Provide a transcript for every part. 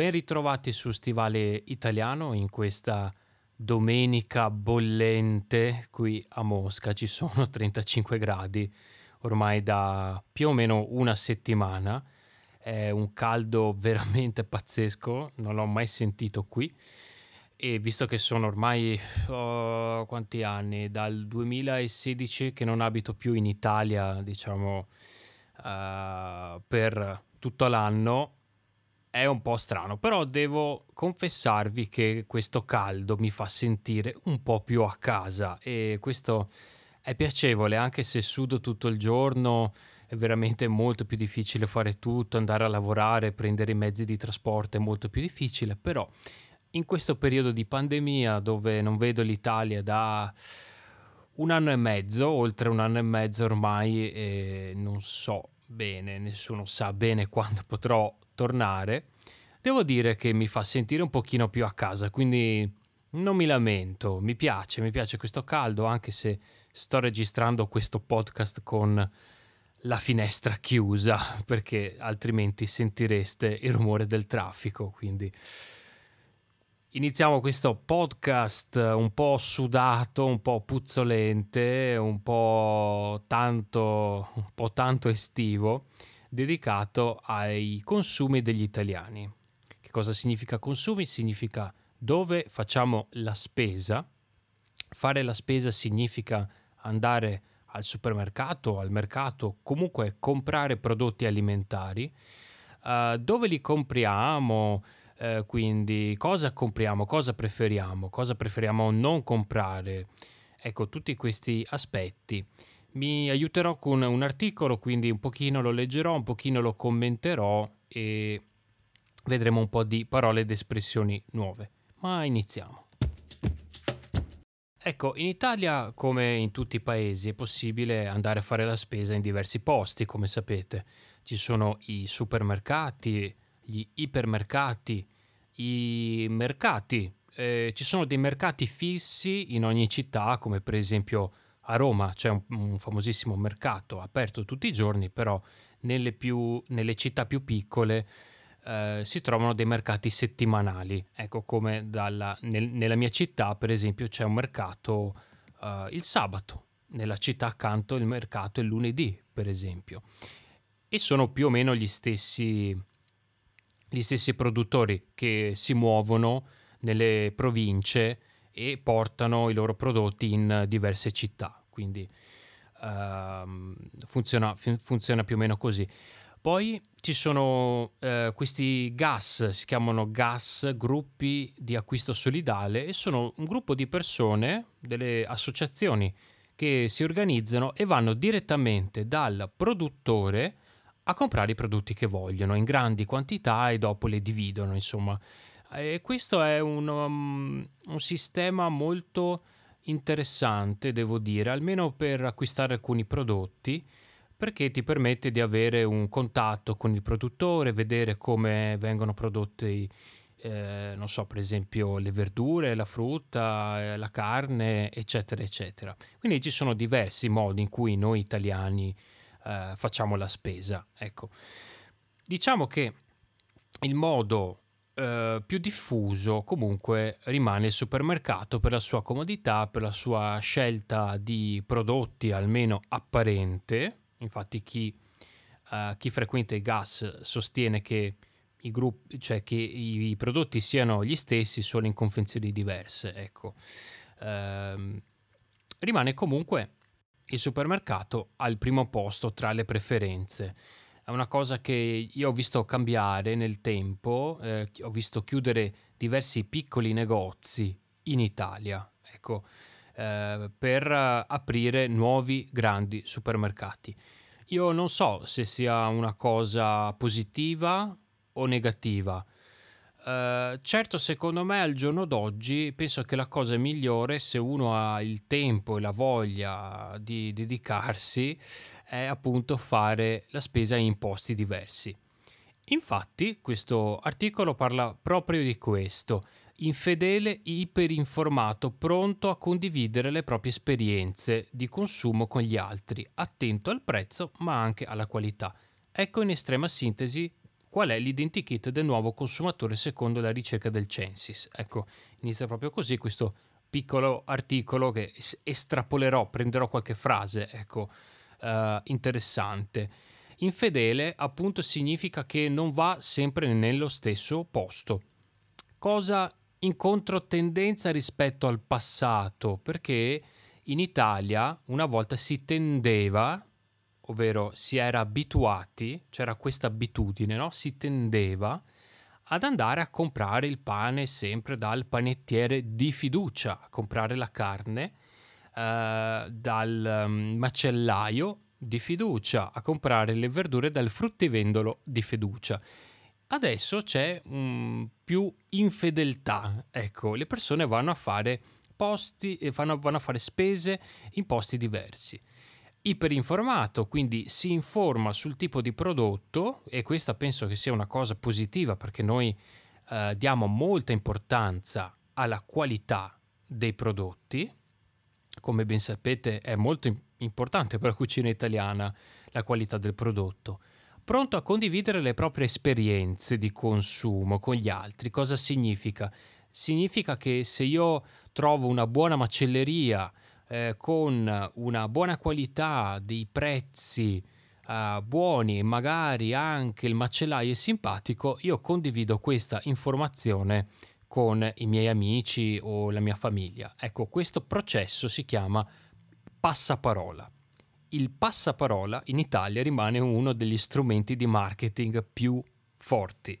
ben ritrovati su Stivale Italiano in questa domenica bollente qui a Mosca. Ci sono 35 gradi ormai da più o meno una settimana. È un caldo veramente pazzesco, non l'ho mai sentito qui. E visto che sono ormai oh, quanti anni? Dal 2016 che non abito più in Italia, diciamo, uh, per tutto l'anno, è un po' strano, però devo confessarvi che questo caldo mi fa sentire un po' più a casa e questo è piacevole anche se sudo tutto il giorno, è veramente molto più difficile fare tutto, andare a lavorare, prendere i mezzi di trasporto è molto più difficile, però in questo periodo di pandemia dove non vedo l'Italia da un anno e mezzo, oltre un anno e mezzo ormai, e non so bene, nessuno sa bene quando potrò tornare, devo dire che mi fa sentire un pochino più a casa, quindi non mi lamento, mi piace, mi piace questo caldo, anche se sto registrando questo podcast con la finestra chiusa, perché altrimenti sentireste il rumore del traffico, quindi iniziamo questo podcast un po' sudato, un po' puzzolente, un po' tanto, un po' tanto estivo dedicato ai consumi degli italiani. Che cosa significa consumi? Significa dove facciamo la spesa. Fare la spesa significa andare al supermercato, al mercato, comunque comprare prodotti alimentari. Uh, dove li compriamo? Uh, quindi cosa compriamo, cosa preferiamo, cosa preferiamo non comprare. Ecco, tutti questi aspetti mi aiuterò con un articolo, quindi un pochino lo leggerò, un pochino lo commenterò e vedremo un po' di parole ed espressioni nuove. Ma iniziamo. Ecco, in Italia, come in tutti i paesi, è possibile andare a fare la spesa in diversi posti, come sapete. Ci sono i supermercati, gli ipermercati, i mercati. Eh, ci sono dei mercati fissi in ogni città, come per esempio a Roma c'è un, un famosissimo mercato aperto tutti i giorni, però nelle, più, nelle città più piccole eh, si trovano dei mercati settimanali. Ecco come dalla, nel, nella mia città, per esempio, c'è un mercato eh, il sabato, nella città accanto il mercato il lunedì, per esempio. E sono più o meno gli stessi, gli stessi produttori che si muovono nelle province e portano i loro prodotti in diverse città quindi uh, funziona, funziona, più o meno così. Poi ci sono uh, questi gas, si chiamano gas gruppi di acquisto solidale e sono un gruppo di persone, delle associazioni che si organizzano e vanno direttamente dal produttore a comprare i prodotti che vogliono in grandi quantità e dopo le dividono, insomma. E questo è un, um, un sistema molto interessante, devo dire, almeno per acquistare alcuni prodotti, perché ti permette di avere un contatto con il produttore, vedere come vengono prodotti, eh, non so, per esempio le verdure, la frutta, eh, la carne, eccetera, eccetera. Quindi ci sono diversi modi in cui noi italiani eh, facciamo la spesa. Ecco, diciamo che il modo eh, più diffuso comunque rimane il supermercato per la sua comodità, per la sua scelta di prodotti almeno apparente. Infatti chi, uh, chi frequenta i gas sostiene che i, gruppi, cioè che i, prodotti siano gli stessi solo in confezioni diverse. Ecco. Uh, rimane comunque il supermercato al primo posto tra le preferenze è una cosa che io ho visto cambiare nel tempo, eh, ho visto chiudere diversi piccoli negozi in Italia, ecco, eh, per aprire nuovi grandi supermercati. Io non so se sia una cosa positiva o negativa. Uh, certo, secondo me al giorno d'oggi penso che la cosa migliore se uno ha il tempo e la voglia di dedicarsi è appunto fare la spesa in posti diversi. Infatti, questo articolo parla proprio di questo, infedele, iperinformato, pronto a condividere le proprie esperienze di consumo con gli altri, attento al prezzo ma anche alla qualità. Ecco in estrema sintesi qual è l'identikit del nuovo consumatore secondo la ricerca del Censis. Ecco, inizia proprio così questo piccolo articolo che estrapolerò, prenderò qualche frase, ecco, uh, interessante. Infedele appunto significa che non va sempre nello stesso posto. Cosa in controtendenza rispetto al passato, perché in Italia una volta si tendeva, ovvero si era abituati, c'era questa abitudine, no? si tendeva ad andare a comprare il pane sempre dal panettiere di fiducia, a comprare la carne eh, dal um, macellaio di fiducia, a comprare le verdure dal fruttivendolo di fiducia. Adesso c'è um, più infedeltà, ecco, le persone vanno a fare posti e vanno, vanno a fare spese in posti diversi iperinformato, quindi si informa sul tipo di prodotto e questa penso che sia una cosa positiva perché noi eh, diamo molta importanza alla qualità dei prodotti. Come ben sapete è molto importante per la cucina italiana la qualità del prodotto. Pronto a condividere le proprie esperienze di consumo con gli altri. Cosa significa? Significa che se io trovo una buona macelleria eh, con una buona qualità, dei prezzi eh, buoni e magari anche il macellaio è simpatico, io condivido questa informazione con i miei amici o la mia famiglia. Ecco, questo processo si chiama passaparola. Il passaparola in Italia rimane uno degli strumenti di marketing più forti.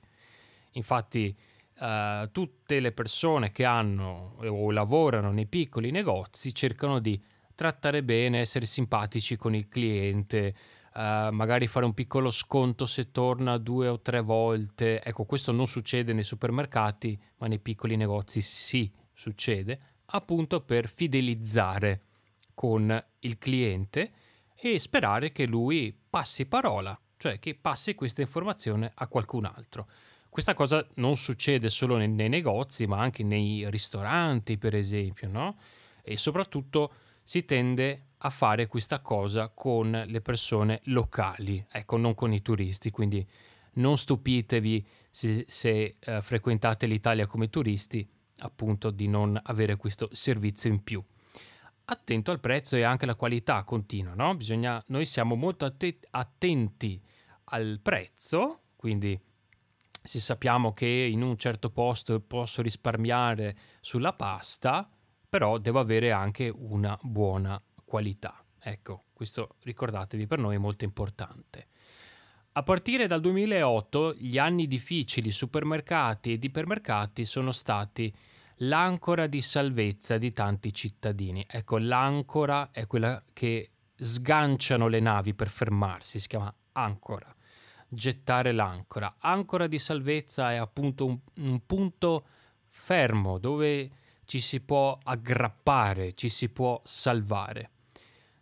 Infatti, uh, tutte le persone che hanno o lavorano nei piccoli negozi cercano di trattare bene, essere simpatici con il cliente, uh, magari fare un piccolo sconto se torna due o tre volte. Ecco, questo non succede nei supermercati, ma nei piccoli negozi sì succede, appunto per fidelizzare con il cliente e sperare che lui passi parola, cioè che passi questa informazione a qualcun altro. Questa cosa non succede solo nei, nei negozi, ma anche nei ristoranti, per esempio, no? E soprattutto si tende a fare questa cosa con le persone locali, ecco, non con i turisti, quindi non stupitevi se, se uh, frequentate l'Italia come turisti, appunto, di non avere questo servizio in più. Attento al prezzo e anche alla qualità continua, no? Bisogna, noi siamo molto attenti al prezzo, quindi se sappiamo che in un certo posto posso risparmiare sulla pasta, però devo avere anche una buona qualità. Ecco, questo ricordatevi per noi è molto importante. A partire dal 2008 gli anni difficili supermercati ed ipermercati sono stati l'ancora di salvezza di tanti cittadini. Ecco, l'ancora è quella che sganciano le navi per fermarsi, si chiama ancora gettare l'ancora. Ancora di salvezza è appunto un, un punto fermo dove ci si può aggrappare, ci si può salvare,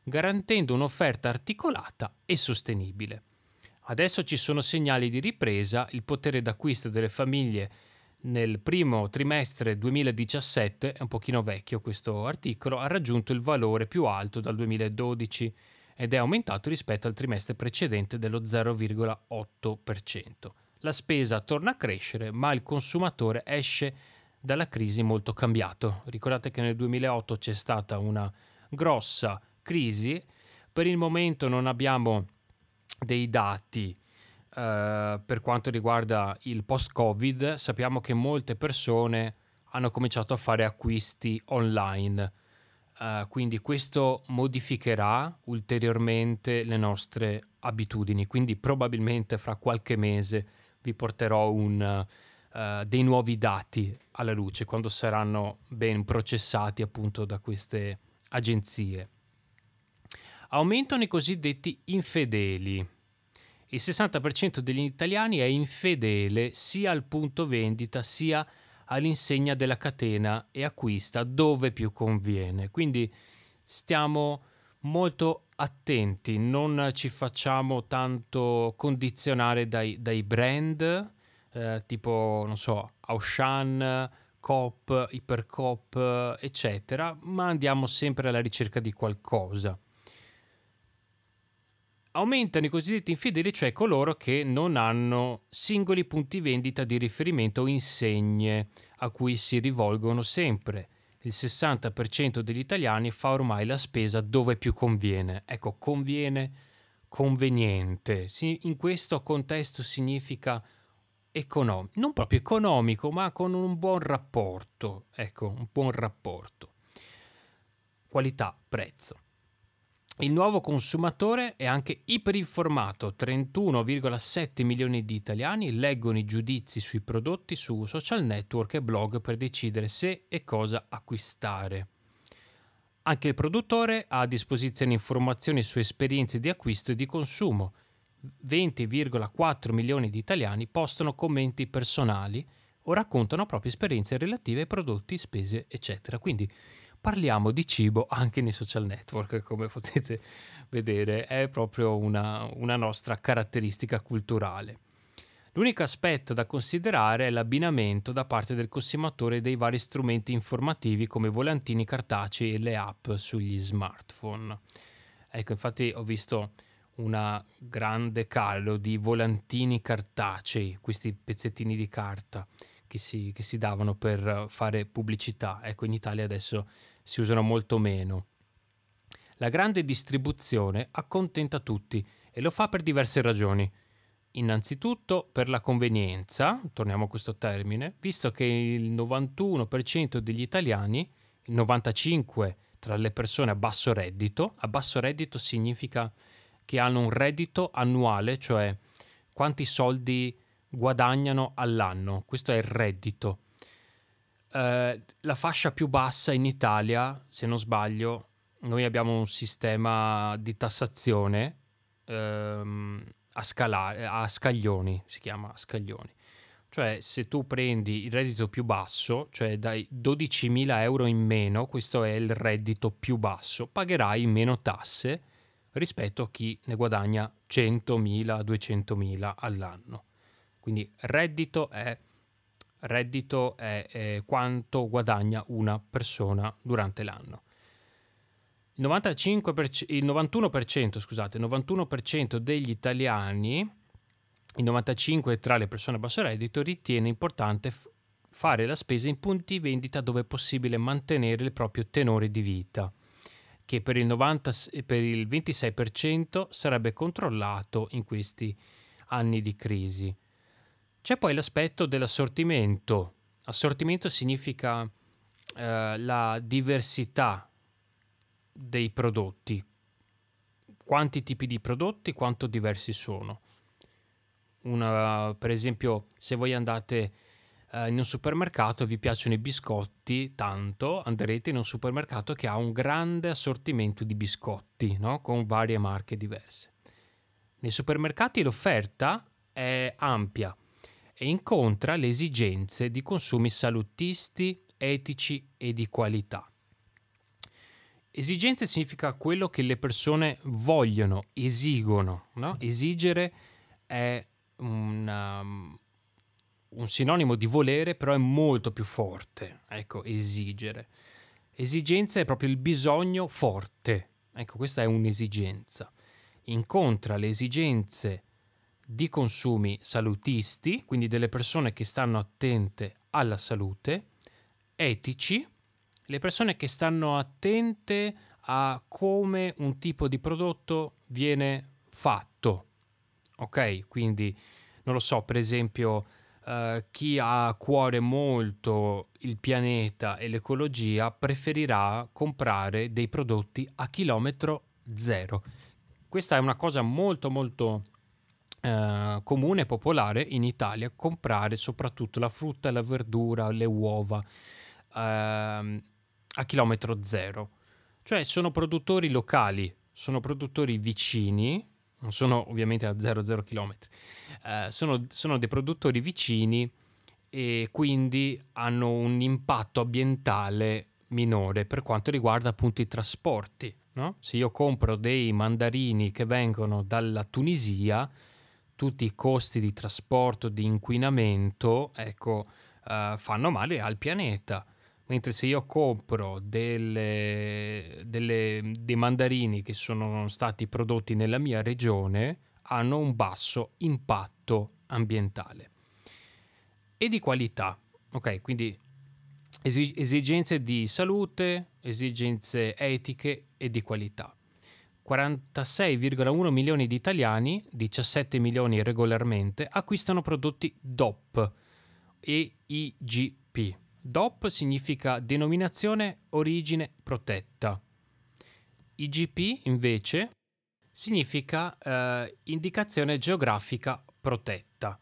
garantendo un'offerta articolata e sostenibile. Adesso ci sono segnali di ripresa, il potere d'acquisto delle famiglie nel primo trimestre 2017, è un pochino vecchio questo articolo, ha raggiunto il valore più alto dal 2012 ed è aumentato rispetto al trimestre precedente dello 0,8%. La spesa torna a crescere, ma il consumatore esce dalla crisi molto cambiato. Ricordate che nel 2008 c'è stata una grossa crisi, per il momento non abbiamo dei dati uh, per quanto riguarda il post-Covid, sappiamo che molte persone hanno cominciato a fare acquisti online Uh, quindi questo modificherà ulteriormente le nostre abitudini, quindi probabilmente fra qualche mese vi porterò un, uh, dei nuovi dati alla luce quando saranno ben processati appunto da queste agenzie. Aumentano i cosiddetti infedeli. Il 60% degli italiani è infedele sia al punto vendita sia all'insegna della catena e acquista dove più conviene. Quindi stiamo molto attenti, non ci facciamo tanto condizionare dai, dai brand eh, tipo, non so, Auchan, Coop, Ipercoop, eccetera, ma andiamo sempre alla ricerca di qualcosa. Aumentano i cosiddetti infedeli, cioè coloro che non hanno singoli punti vendita di riferimento o insegne a cui si rivolgono sempre. Il 60% degli italiani fa ormai la spesa dove più conviene. Ecco, conviene, conveniente. In questo contesto significa economico, non proprio economico, ma con un buon rapporto. Ecco, un buon rapporto. Qualità, prezzo. Il nuovo consumatore è anche iperinformato, 31,7 milioni di italiani leggono i giudizi sui prodotti su social network e blog per decidere se e cosa acquistare. Anche il produttore ha a disposizione informazioni su esperienze di acquisto e di consumo. 20,4 milioni di italiani postano commenti personali o raccontano proprie esperienze relative ai prodotti, spese, eccetera. Quindi parliamo di cibo anche nei social network, come potete vedere, è proprio una, una nostra caratteristica culturale. L'unico aspetto da considerare è l'abbinamento da parte del consumatore dei vari strumenti informativi come volantini cartacei e le app sugli smartphone. Ecco, infatti ho visto una grande calo di volantini cartacei, questi pezzettini di carta che si, che si davano per fare pubblicità. Ecco, in Italia adesso si usano molto meno. La grande distribuzione accontenta tutti e lo fa per diverse ragioni. Innanzitutto per la convenienza, torniamo a questo termine, visto che il 91% degli italiani, il 95% tra le persone a basso reddito, a basso reddito significa che hanno un reddito annuale, cioè quanti soldi guadagnano all'anno, questo è il reddito. Eh, la fascia più bassa in Italia, se non sbaglio, noi abbiamo un sistema di tassazione ehm, a, scalare, a scaglioni, si chiama a scaglioni. Cioè se tu prendi il reddito più basso, cioè dai 12.000 euro in meno, questo è il reddito più basso, pagherai meno tasse rispetto a chi ne guadagna 100.000, 200.000 all'anno. Quindi reddito è reddito è, è quanto guadagna una persona durante l'anno. Il, 95%, il 91%, scusate, il 91% degli italiani, il 95% tra le persone a basso reddito, ritiene importante fare la spesa in punti vendita dove è possibile mantenere il proprio tenore di vita, che per il, 90, per il 26% sarebbe controllato in questi anni di crisi. C'è poi l'aspetto dell'assortimento. Assortimento significa eh, la diversità dei prodotti. Quanti tipi di prodotti, quanto diversi sono. Una, per esempio, se voi andate eh, in un supermercato e vi piacciono i biscotti tanto, andrete in un supermercato che ha un grande assortimento di biscotti, no? con varie marche diverse. Nei supermercati l'offerta è ampia e incontra le esigenze di consumi salutisti, etici e di qualità. Esigenze significa quello che le persone vogliono, esigono. No? Esigere è una, un sinonimo di volere, però è molto più forte. Ecco, esigere. Esigenza è proprio il bisogno forte. Ecco, questa è un'esigenza. Incontra le esigenze di consumi salutisti, quindi delle persone che stanno attente alla salute, etici, le persone che stanno attente a come un tipo di prodotto viene fatto. Ok, quindi non lo so, per esempio, uh, chi ha a cuore molto il pianeta e l'ecologia preferirà comprare dei prodotti a chilometro zero. Questa è una cosa molto molto eh, comune e popolare in Italia comprare soprattutto la frutta, la verdura, le uova eh, a chilometro zero. Cioè sono produttori locali, sono produttori vicini, non sono ovviamente a 0,0 km, eh, sono, sono dei produttori vicini e quindi hanno un impatto ambientale minore per quanto riguarda appunto i trasporti. No? Se io compro dei mandarini che vengono dalla Tunisia, tutti i costi di trasporto, di inquinamento, ecco, uh, fanno male al pianeta. mentre se io compro delle, delle, dei mandarini che sono stati prodotti nella mia regione hanno un basso impatto ambientale e di qualità. Ok, quindi esigenze di salute, esigenze etiche e di qualità. 46,1 milioni di italiani, 17 milioni regolarmente, acquistano prodotti DOP e IGP. DOP significa denominazione origine protetta. IGP invece significa eh, indicazione geografica protetta.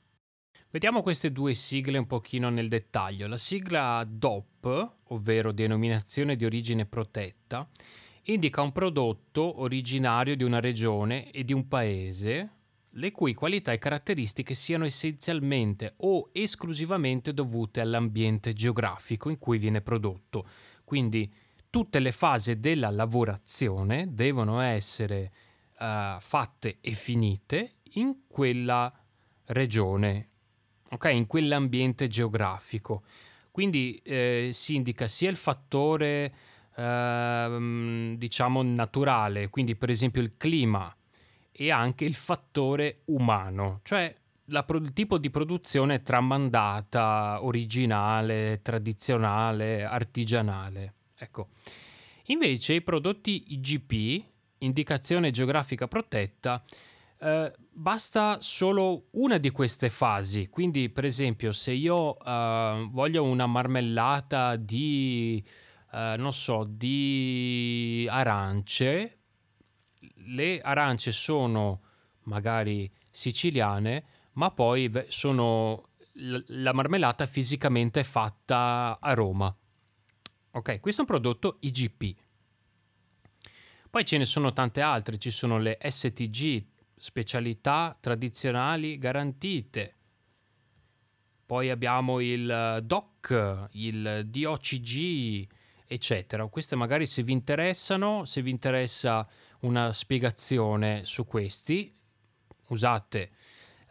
Vediamo queste due sigle un pochino nel dettaglio. La sigla DOP, ovvero denominazione di origine protetta, indica un prodotto originario di una regione e di un paese le cui qualità e caratteristiche siano essenzialmente o esclusivamente dovute all'ambiente geografico in cui viene prodotto. Quindi tutte le fasi della lavorazione devono essere uh, fatte e finite in quella regione, ok? In quell'ambiente geografico. Quindi eh, si indica sia il fattore eh, diciamo naturale, quindi per esempio il clima e anche il fattore umano, cioè la, il tipo di produzione tramandata, originale, tradizionale, artigianale. Ecco. Invece i prodotti IGP, indicazione geografica protetta, eh, basta solo una di queste fasi. Quindi, per esempio, se io eh, voglio una marmellata di, eh, non so, di arance, le arance sono magari siciliane, ma poi sono la marmellata fisicamente fatta a Roma. Ok, questo è un prodotto IGP. Poi ce ne sono tante altre, ci sono le STG, specialità tradizionali garantite. Poi abbiamo il DOC, il DOCG, eccetera. Queste magari se vi interessano, se vi interessa una spiegazione su questi, usate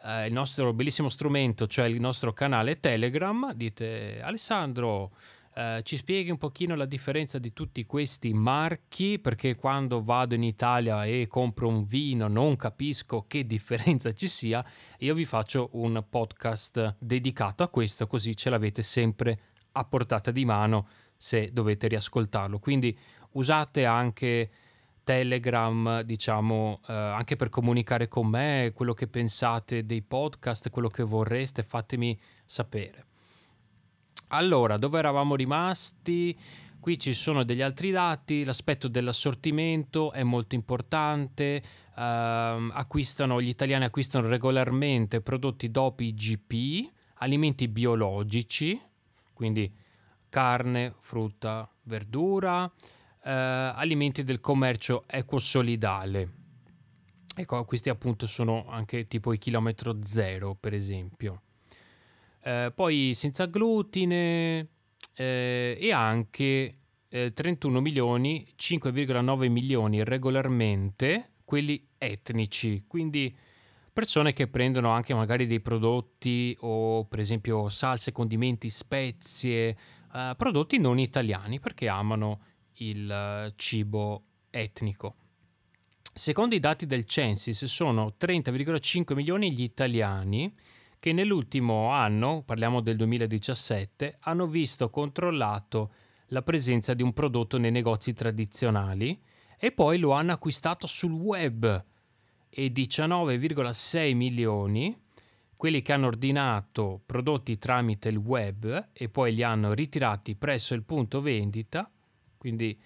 eh, il nostro bellissimo strumento, cioè il nostro canale Telegram, dite Alessandro, eh, ci spieghi un pochino la differenza di tutti questi marchi, perché quando vado in Italia e compro un vino non capisco che differenza ci sia, io vi faccio un podcast dedicato a questo, così ce l'avete sempre a portata di mano se dovete riascoltarlo. Quindi usate anche Telegram, diciamo, eh, anche per comunicare con me quello che pensate dei podcast, quello che vorreste, fatemi sapere. Allora, dove eravamo rimasti? Qui ci sono degli altri dati, l'aspetto dell'assortimento è molto importante, uh, acquistano, gli italiani acquistano regolarmente prodotti DOPI GP, alimenti biologici, quindi carne, frutta, verdura, uh, alimenti del commercio ecosolidale. Ecco, questi appunto sono anche tipo i chilometro zero, per esempio. Eh, poi senza glutine eh, e anche eh, 31 milioni, 5,9 milioni regolarmente quelli etnici, quindi persone che prendono anche magari dei prodotti o per esempio salse, condimenti, spezie, eh, prodotti non italiani perché amano il eh, cibo etnico. Secondo i dati del Censis sono 30,5 milioni gli italiani che nell'ultimo anno, parliamo del 2017, hanno visto controllato la presenza di un prodotto nei negozi tradizionali e poi lo hanno acquistato sul web e 19,6 milioni quelli che hanno ordinato prodotti tramite il web e poi li hanno ritirati presso il punto vendita, quindi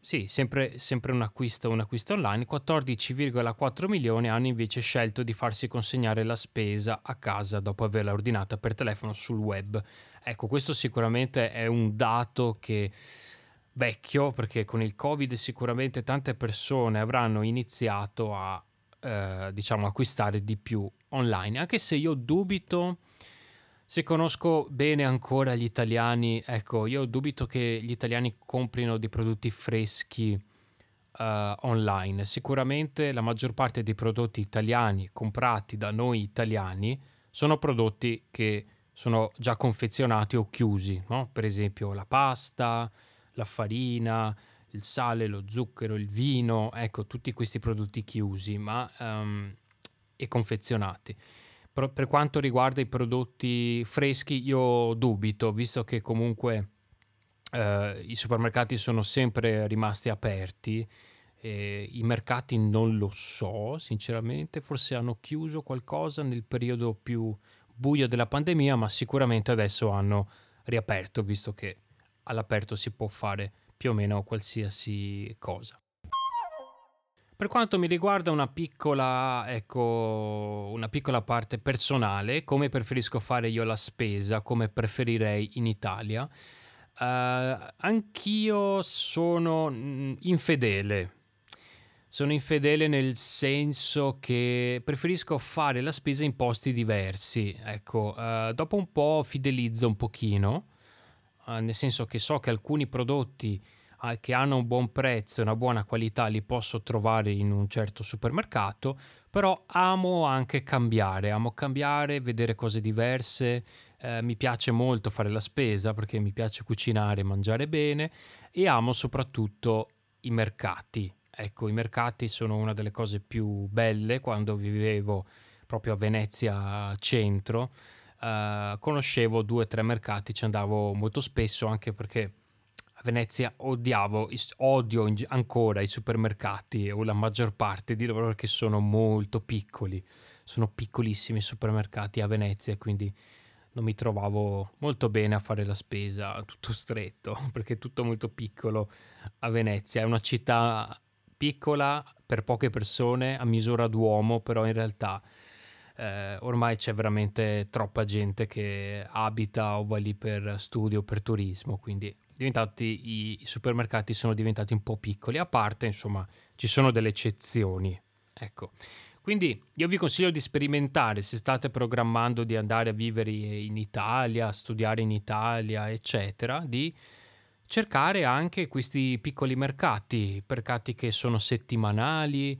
sì, sempre, sempre un, acquisto, un acquisto online. 14,4 milioni hanno invece scelto di farsi consegnare la spesa a casa dopo averla ordinata per telefono sul web. Ecco, questo sicuramente è un dato che vecchio perché con il Covid sicuramente tante persone avranno iniziato a eh, diciamo acquistare di più online, anche se io dubito se conosco bene ancora gli italiani, ecco, io dubito che gli italiani comprino dei prodotti freschi uh, online. Sicuramente la maggior parte dei prodotti italiani comprati da noi italiani sono prodotti che sono già confezionati o chiusi, no? per esempio la pasta, la farina, il sale, lo zucchero, il vino, ecco tutti questi prodotti chiusi ma, um, e confezionati. Per, per quanto riguarda i prodotti freschi io dubito, visto che comunque uh, i supermercati sono sempre rimasti aperti, e I mercati non lo so, sinceramente, forse hanno chiuso qualcosa nel periodo più buio della pandemia, ma sicuramente adesso hanno riaperto, visto che all'aperto si può fare più o meno qualsiasi cosa. Per quanto mi riguarda una piccola, ecco, una piccola parte personale, come preferisco fare io la spesa, come preferirei in Italia, uh, anch'io sono mm, infedele. Sono infedele nel senso che preferisco fare la spesa in posti diversi. Ecco, uh, dopo un po' fidelizzo un pochino eh, nel senso che so che alcuni prodotti eh, che hanno un buon prezzo e una buona qualità li posso trovare in un certo supermercato, però amo anche cambiare, amo cambiare, vedere cose diverse, eh, mi piace molto fare la spesa perché mi piace cucinare e mangiare bene e amo soprattutto i mercati. Ecco, i mercati sono una delle cose più belle quando vivevo proprio a Venezia centro uh, conoscevo due o tre mercati, ci andavo molto spesso anche perché a Venezia odiavo, odio ancora i supermercati o la maggior parte di loro che sono molto piccoli, sono piccolissimi i supermercati a Venezia, quindi non mi trovavo molto bene a fare la spesa tutto stretto perché è tutto molto piccolo a Venezia, è una città piccola per poche persone a misura d'uomo, però in realtà eh, ormai c'è veramente troppa gente che abita o va lì per studio per turismo, quindi i, i supermercati sono diventati un po' piccoli, a parte insomma ci sono delle eccezioni. Ecco. Quindi io vi consiglio di sperimentare se state programmando di andare a vivere in Italia, studiare in Italia, eccetera, di cercare anche questi piccoli mercati, mercati che sono settimanali,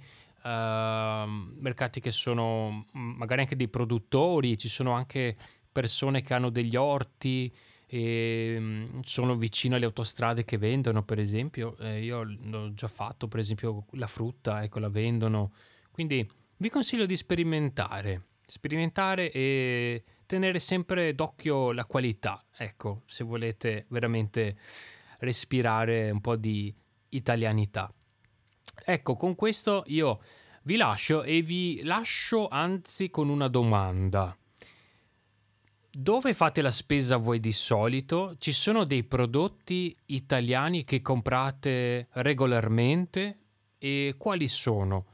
uh, mercati che sono mm, magari anche dei produttori, ci sono anche persone che hanno degli orti e mm, sono vicino alle autostrade che vendono, per esempio. Eh, io l'ho già fatto, per esempio, la frutta, ecco, la vendono. Quindi vi consiglio di sperimentare, sperimentare e tenere sempre d'occhio la qualità, ecco, se volete veramente respirare un po' di italianità. Ecco, con questo io vi lascio e vi lascio anzi con una domanda. Dove fate la spesa voi di solito? Ci sono dei prodotti italiani che comprate regolarmente e quali sono?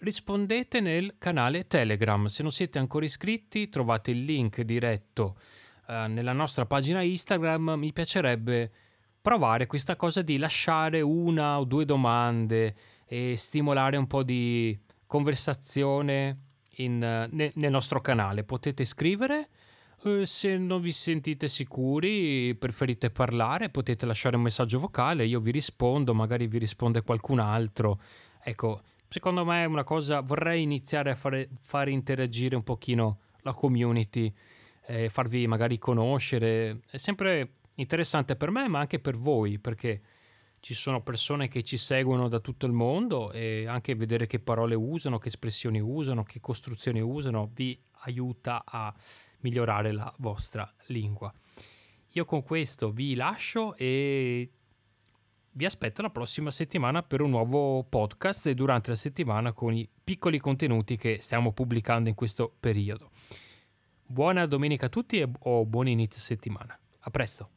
Rispondete nel canale Telegram. Se non siete ancora iscritti, trovate il link diretto eh, nella nostra pagina Instagram. Mi piacerebbe provare questa cosa di lasciare una o due domande e stimolare un po' di conversazione in, ne, nel nostro canale. Potete scrivere. Eh, se non vi sentite sicuri, preferite parlare, potete lasciare un messaggio vocale, io vi rispondo, magari vi risponde qualcun altro. Ecco, secondo me è una cosa, vorrei iniziare a fare, fare interagire un pochino la community, eh, farvi magari conoscere. È sempre interessante per me, ma anche per voi, perché ci sono persone che ci seguono da tutto il mondo e anche vedere che parole usano, che espressioni usano, che costruzioni usano vi aiuta a migliorare la vostra lingua. Io con questo vi lascio e vi aspetto la prossima settimana per un nuovo podcast e durante la settimana con i piccoli contenuti che stiamo pubblicando in questo periodo. Buona domenica a tutti e o buon inizio settimana. A presto!